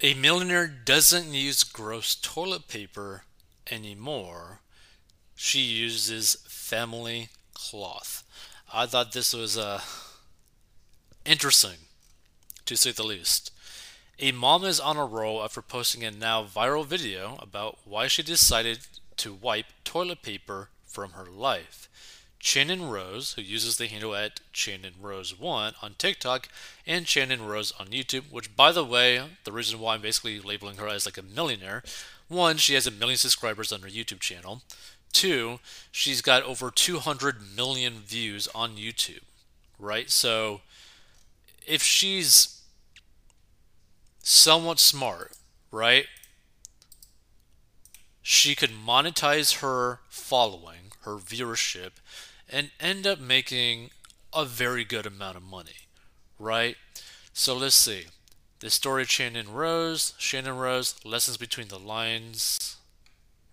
A millionaire doesn't use gross toilet paper anymore. She uses family cloth. I thought this was uh, interesting, to say the least. A mom is on a roll after posting a now viral video about why she decided to wipe toilet paper from her life. Shannon Rose, who uses the handle at Shannon Rose1 on TikTok and Shannon Rose on YouTube, which, by the way, the reason why I'm basically labeling her as like a millionaire one, she has a million subscribers on her YouTube channel. Two, she's got over 200 million views on YouTube, right? So if she's somewhat smart, right? She could monetize her following, her viewership, and end up making a very good amount of money, right? So let's see. The story Shannon Rose, Shannon Rose, Lessons Between the Lines,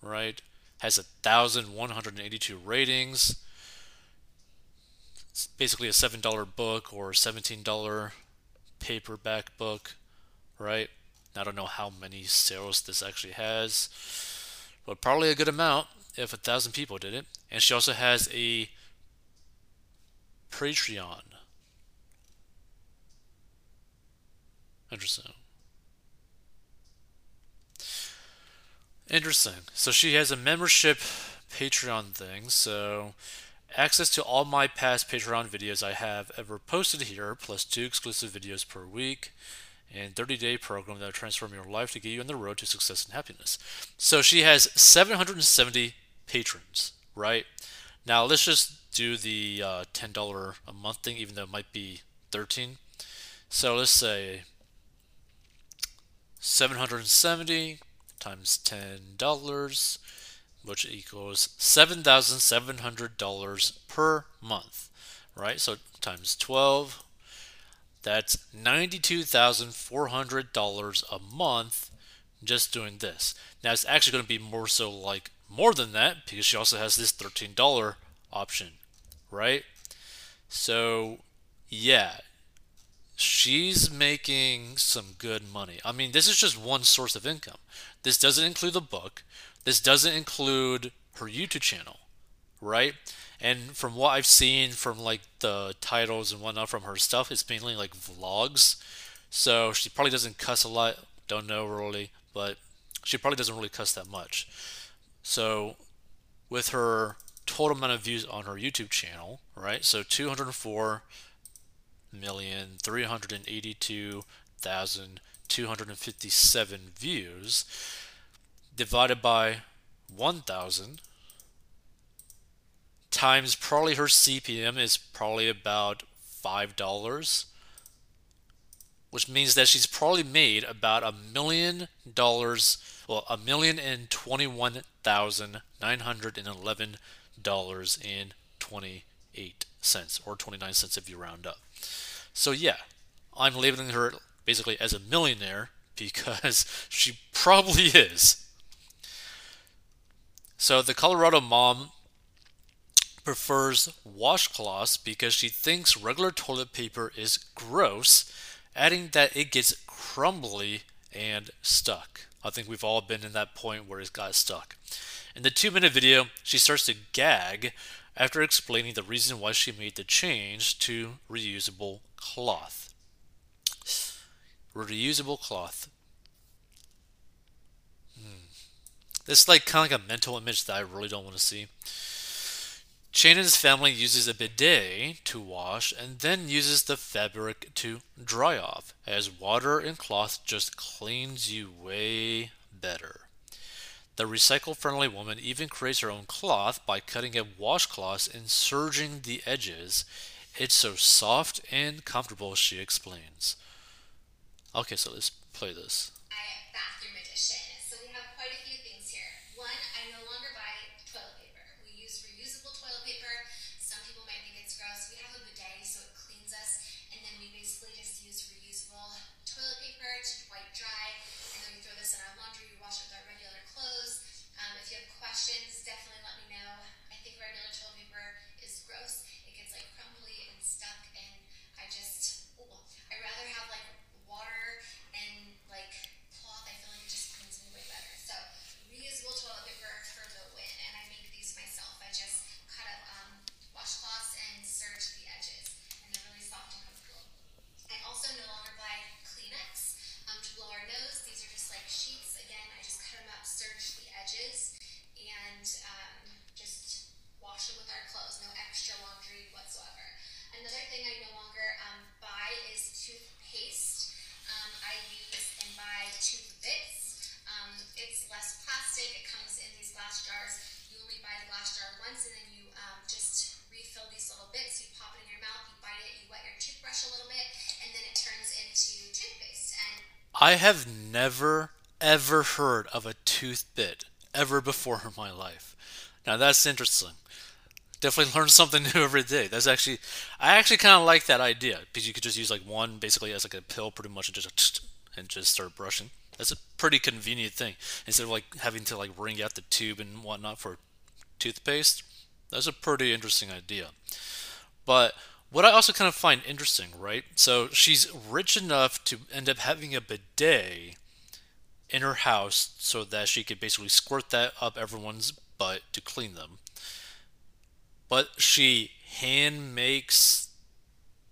right? Has 1,182 ratings. It's basically a $7 book or $17 paperback book, right? I don't know how many sales this actually has, but probably a good amount if a thousand people did it. And she also has a Patreon. Interesting. Interesting. So she has a membership Patreon thing. So access to all my past Patreon videos I have ever posted here, plus two exclusive videos per week, and 30 day program that will transform your life to get you on the road to success and happiness. So she has 770 patrons, right? Now let's just do the uh, $10 a month thing, even though it might be 13. So let's say 770 times $10, which equals $7,700 per month, right? So times 12, that's $92,400 a month just doing this. Now it's actually going to be more so like more than that because she also has this $13 option right? So, yeah, she's making some good money. I mean, this is just one source of income. This doesn't include the book, this doesn't include her YouTube channel, right? And from what I've seen from like the titles and whatnot from her stuff, it's mainly like vlogs. So she probably doesn't cuss a lot. Don't know really, but she probably doesn't really cuss that much. So with her total amount of views on her YouTube channel, right? So 204 million 382,257 views divided by 1,000 times probably her CPM is probably about $5 which means that she's probably made about a million dollars well a million and twenty one thousand nine hundred and eleven dollars in and twenty eight cents cents, or twenty nine cents if you round up. So yeah, I'm labeling her basically as a millionaire because she probably is. So the Colorado mom prefers washcloths because she thinks regular toilet paper is gross, adding that it gets crumbly and stuck. I think we've all been in that point where it got stuck. In the two minute video, she starts to gag after explaining the reason why she made the change to reusable cloth. Reusable cloth. Hmm. This is like kind of like a mental image that I really don't want to see. Shannon's family uses a bidet to wash and then uses the fabric to dry off, as water and cloth just cleans you way better. The recycle friendly woman even creates her own cloth by cutting a washcloth and serging the edges. It's so soft and comfortable, she explains. Okay, so let's play this. I have never ever heard of a tooth bit ever before in my life. Now that's interesting. Definitely learn something new every day. That's actually, I actually kind of like that idea because you could just use like one basically as like a pill, pretty much, and just and just start brushing. That's a pretty convenient thing instead of like having to like wring out the tube and whatnot for toothpaste. That's a pretty interesting idea. But what I also kind of find interesting, right? So she's rich enough to end up having a bidet in her house so that she could basically squirt that up everyone's butt to clean them. But she hand makes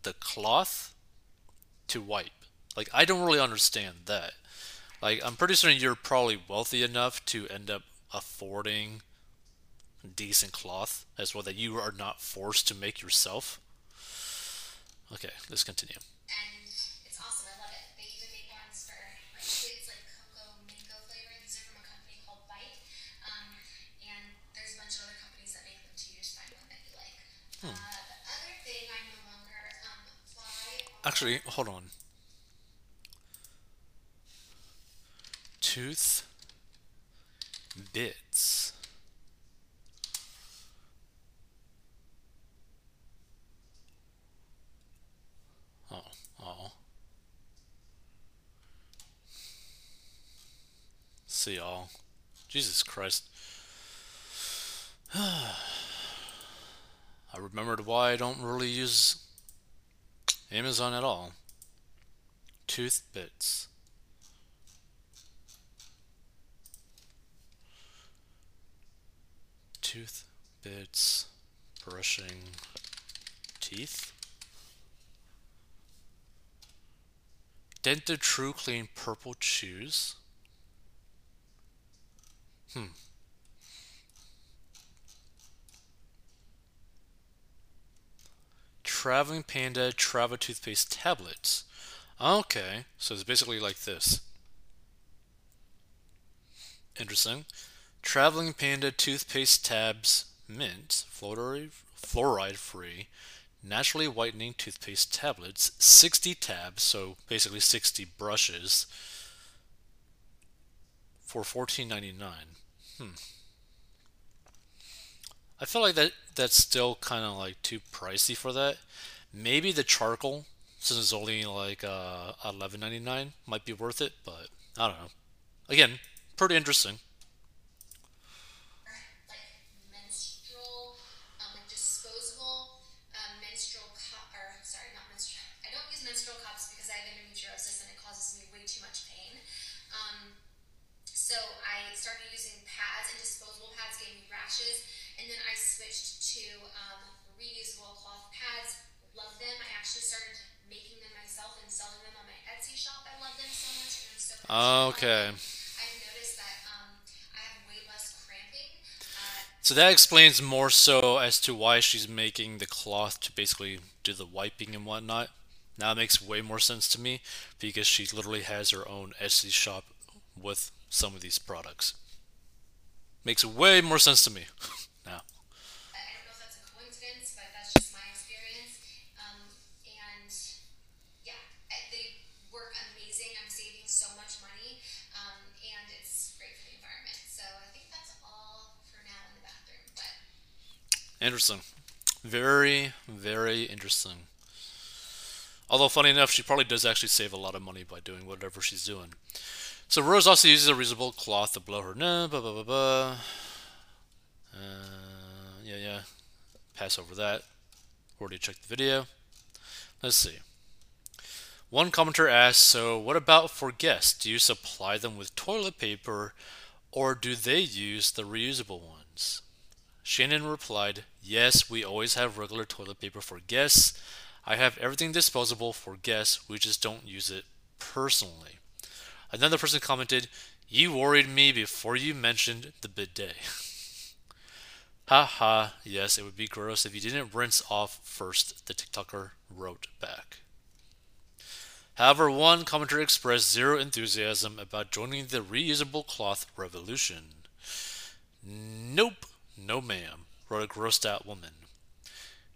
the cloth to wipe. Like I don't really understand that. Like I'm pretty certain you're probably wealthy enough to end up affording decent cloth as well that you are not forced to make yourself. Okay, let's continue. And it's awesome. I love it. They even make ones for like kids, like cocoa mango flavor. These are from a company called Bite. Um, and there's a bunch of other companies that make them too. Just find one that you like. Uh, the other thing I no longer um, are Actually, hold on. Tooth bits. See y'all. Jesus Christ. I remembered why I don't really use Amazon at all. Tooth bits. Tooth bits. Brushing teeth. Dented True Clean Purple Chews. Hmm. Traveling Panda Travel Toothpaste Tablets. Okay, so it's basically like this. Interesting. Traveling Panda Toothpaste Tabs Mint, fluoride, fluoride free, naturally whitening toothpaste tablets, 60 tabs, so basically 60 brushes, for 14.99. Hmm. I feel like that that's still kind of like too pricey for that. Maybe the charcoal, since it's only like uh, 11.99, might be worth it, but I don't know. Again, pretty interesting. like menstrual, um, like disposable um, menstrual cup, or sorry, not menstrual. I don't use menstrual cups because I have endometriosis and it causes me way too much pain. Um, so I started using pads, and disposable pads gave me rashes. And then I switched to um, reusable cloth pads. Love them. I actually started making them myself and selling them on my Etsy shop. I love them so much, and I'm so Okay. I've noticed that um, I have way less cramping. Uh, So that explains more so as to why she's making the cloth to basically do the wiping and whatnot. Now it makes way more sense to me because she literally has her own Etsy shop with some of these products. Makes way more sense to me now. Interesting. Very, very interesting. Although, funny enough, she probably does actually save a lot of money by doing whatever she's doing. So, Rose also uses a reusable cloth to blow her nose. Blah, blah, blah, blah. Uh, yeah, yeah. Pass over that. Already checked the video. Let's see. One commenter asks, so what about for guests? Do you supply them with toilet paper or do they use the reusable ones? Shannon replied, Yes, we always have regular toilet paper for guests. I have everything disposable for guests, we just don't use it personally. Another person commented, You worried me before you mentioned the bidet. Ha ha, yes, it would be gross if you didn't rinse off first, the TikToker wrote back. However, one commenter expressed zero enthusiasm about joining the reusable cloth revolution. Nope, no ma'am, wrote a grossed out woman.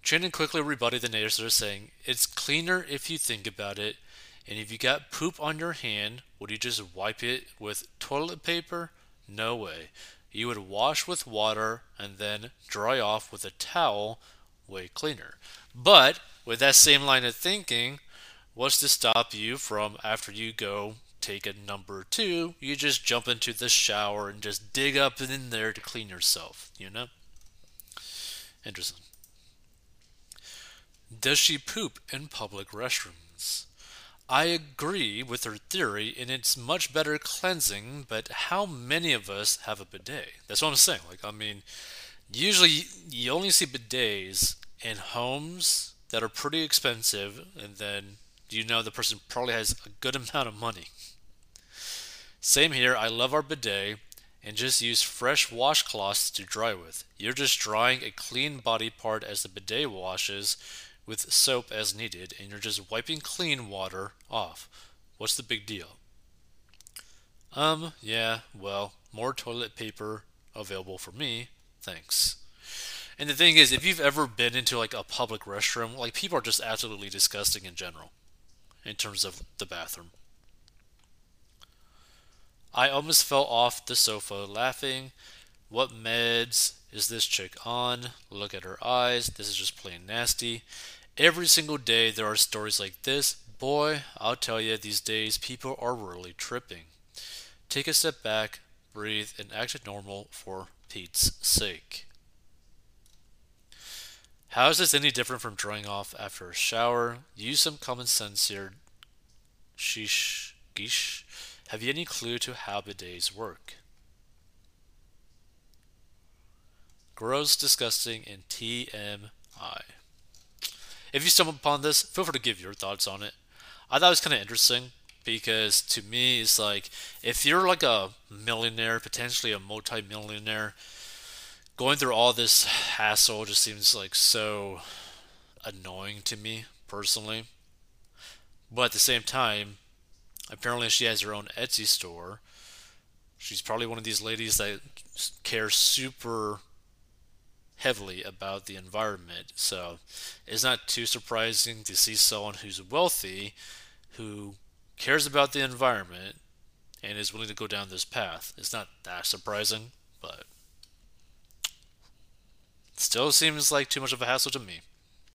Shannon quickly rebutted the naysayers, saying, It's cleaner if you think about it. And if you got poop on your hand, would you just wipe it with toilet paper? No way. You would wash with water and then dry off with a towel, way cleaner. But with that same line of thinking, what's to stop you from after you go take a number two, you just jump into the shower and just dig up in there to clean yourself, you know? Interesting. Does she poop in public restrooms? I agree with her theory, and it's much better cleansing, but how many of us have a bidet? That's what I'm saying. Like, I mean, usually you only see bidets in homes that are pretty expensive, and then you know the person probably has a good amount of money. Same here, I love our bidet and just use fresh washcloths to dry with. You're just drying a clean body part as the bidet washes with soap as needed, and you're just wiping clean water off. What's the big deal? Um, yeah, well, more toilet paper available for me. Thanks. And the thing is, if you've ever been into like a public restroom, like people are just absolutely disgusting in general in terms of the bathroom. I almost fell off the sofa laughing. What meds is this chick on? Look at her eyes. This is just plain nasty. Every single day there are stories like this. Boy, I'll tell you, these days people are really tripping. Take a step back, breathe, and act normal for Pete's sake. How is this any different from drying off after a shower? Use some common sense here. Sheesh, geesh. Have you any clue to how bidets work? Gross, disgusting, and TMI. If you stumble upon this, feel free to give your thoughts on it. I thought it was kind of interesting because to me, it's like if you're like a millionaire, potentially a multi-millionaire, going through all this hassle just seems like so annoying to me personally. But at the same time, Apparently, she has her own Etsy store. She's probably one of these ladies that cares super heavily about the environment. So it's not too surprising to see someone who's wealthy who cares about the environment and is willing to go down this path. It's not that surprising, but still seems like too much of a hassle to me.